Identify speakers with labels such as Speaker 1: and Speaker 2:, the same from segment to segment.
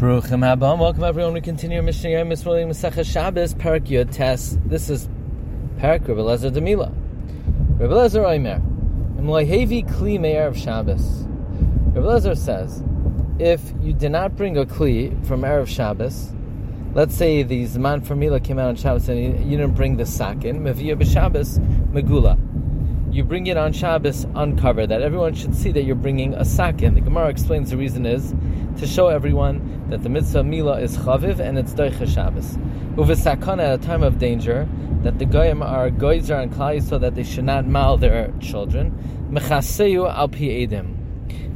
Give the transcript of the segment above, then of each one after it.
Speaker 1: Baruchim. Welcome everyone. We continue our Mishnah Yom Misraelim Masechah Shabbos Parak Tes. This is Parak Rebbe Lezer Demila. Rebbe Lezer Oimer. Imloihevi Kli me'erev Shabbos. Rebbe Lezer says, if you did not bring a Kli from Erev Shabbos, let's say the Zman for Mila came out on Shabbos and you, didn't bring the sakin, Meviyah B'Shabbos Megula you bring it on Shabbos uncovered, that everyone should see that you're bringing a sakin. The Gemara explains the reason is to show everyone that the mitzvah mila is chaviv and it's doicha Shabbos. Uvisakana at a time of danger, that the goyim are goyzer and klai so that they should not mal their children. Mechaseu al pi edim.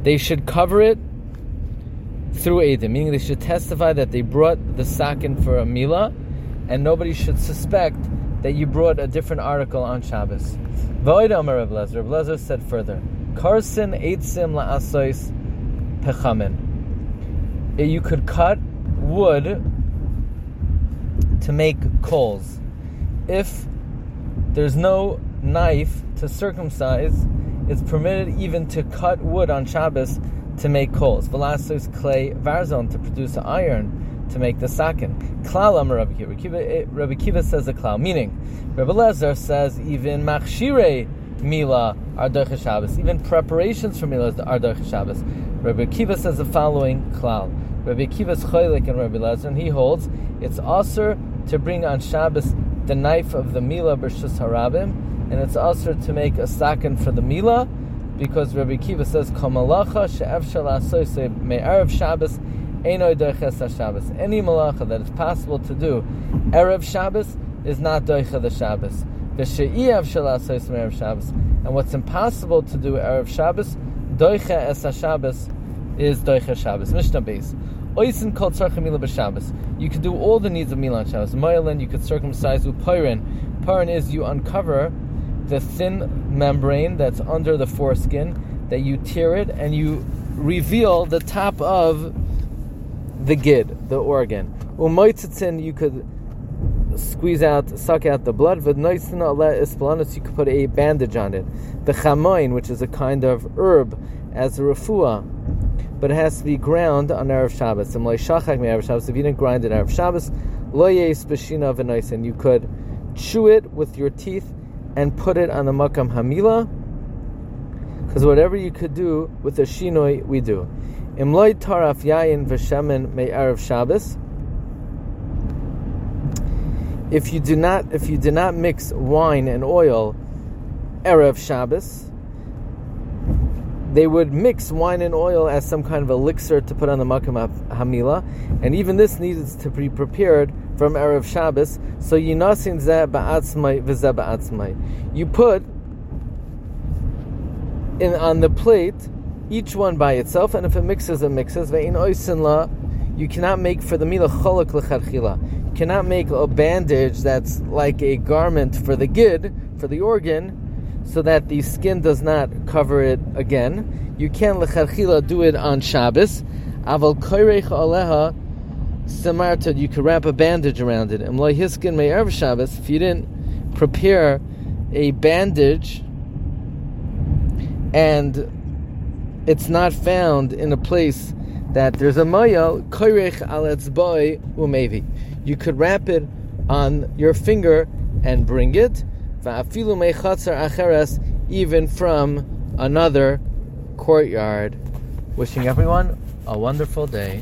Speaker 1: They should cover it through edim, meaning they should testify that they brought the sakin for a mila, and nobody should suspect that you brought a different article on Shabbos. V'oida Amar Rav Lezer. Rav Lezer said further, Karsin eitzim la'asois pechamin. You could cut wood to make coals. If there's no knife to circumcise, it's permitted even to cut wood on Shabbos to make coals. Velasos clay varzon to produce iron to make the sakin. Klal Amar Rabbi Kiva. Eh, Rabbi Kiva says a klal, meaning Rabbi Lezer says even machshire mila are Shabbos, even preparations for mila are Shabbos. Rabbi Kiva says the following klal. Rabbi Kiva's choilik and Rabbi and he holds it's also to bring on Shabbos the knife of the mila b'shus harabim, and it's also to make a sakin for the mila, because Rabbi Kiva says kamalacha she'ef shal me'erev Shabbos any malacha that is possible to do erev Shabbos is not doicha the Shabbos. V'she'iyav shalasois erev Shabbos, and what's impossible to do erev Shabbos, doicha es Shabbos is doicha Shabbos. Mishnah base. Oisin called tzarcha b'Shabbos. You could do all the needs of mila on Shabbos. Moilin, you could circumcise with pyrin. Pyrin is you uncover the thin membrane that's under the foreskin, that you tear it, and you reveal the top of the gid, the organ. Umoitzitzin, you could squeeze out, suck out the blood. You could put a bandage on it. The chamoin, which is a kind of herb, as a refuah, but it has to be ground on Erev Shabbos. And me Erev Shabbos, if you didn't grind it Erev Shabbos, v'noitzin, you could chew it with your teeth and put it on the makam hamila, because whatever you could do with the shinoi, we do. Imloy taraf yayin v'shemen me'erev Shabbos. If you do not, if you do not mix wine and oil erev Shabbos, they would mix wine and oil as some kind of elixir to put on the makam hamila, and even this needs to be prepared from erev Shabbos. So yinasin zeh ba'atzmai v'zeh ba'atzmai. You put in on the plate each one by itself, and if it mixes, it mixes. You cannot make for the mila cholak lecharchila. You cannot make a bandage that's like a garment for the gid, for the organ, so that the skin does not cover it again. You can lecharchila do it on Shabbos. Aval koirech aleha samartad. You could wrap a bandage around it. And hiskin me'erv Shabbos. If you didn't prepare a bandage and it's not found in a place that there's a maya koirech al boy umevi. You could wrap it on your finger and bring it. acheres even from another courtyard. Wishing everyone a wonderful day.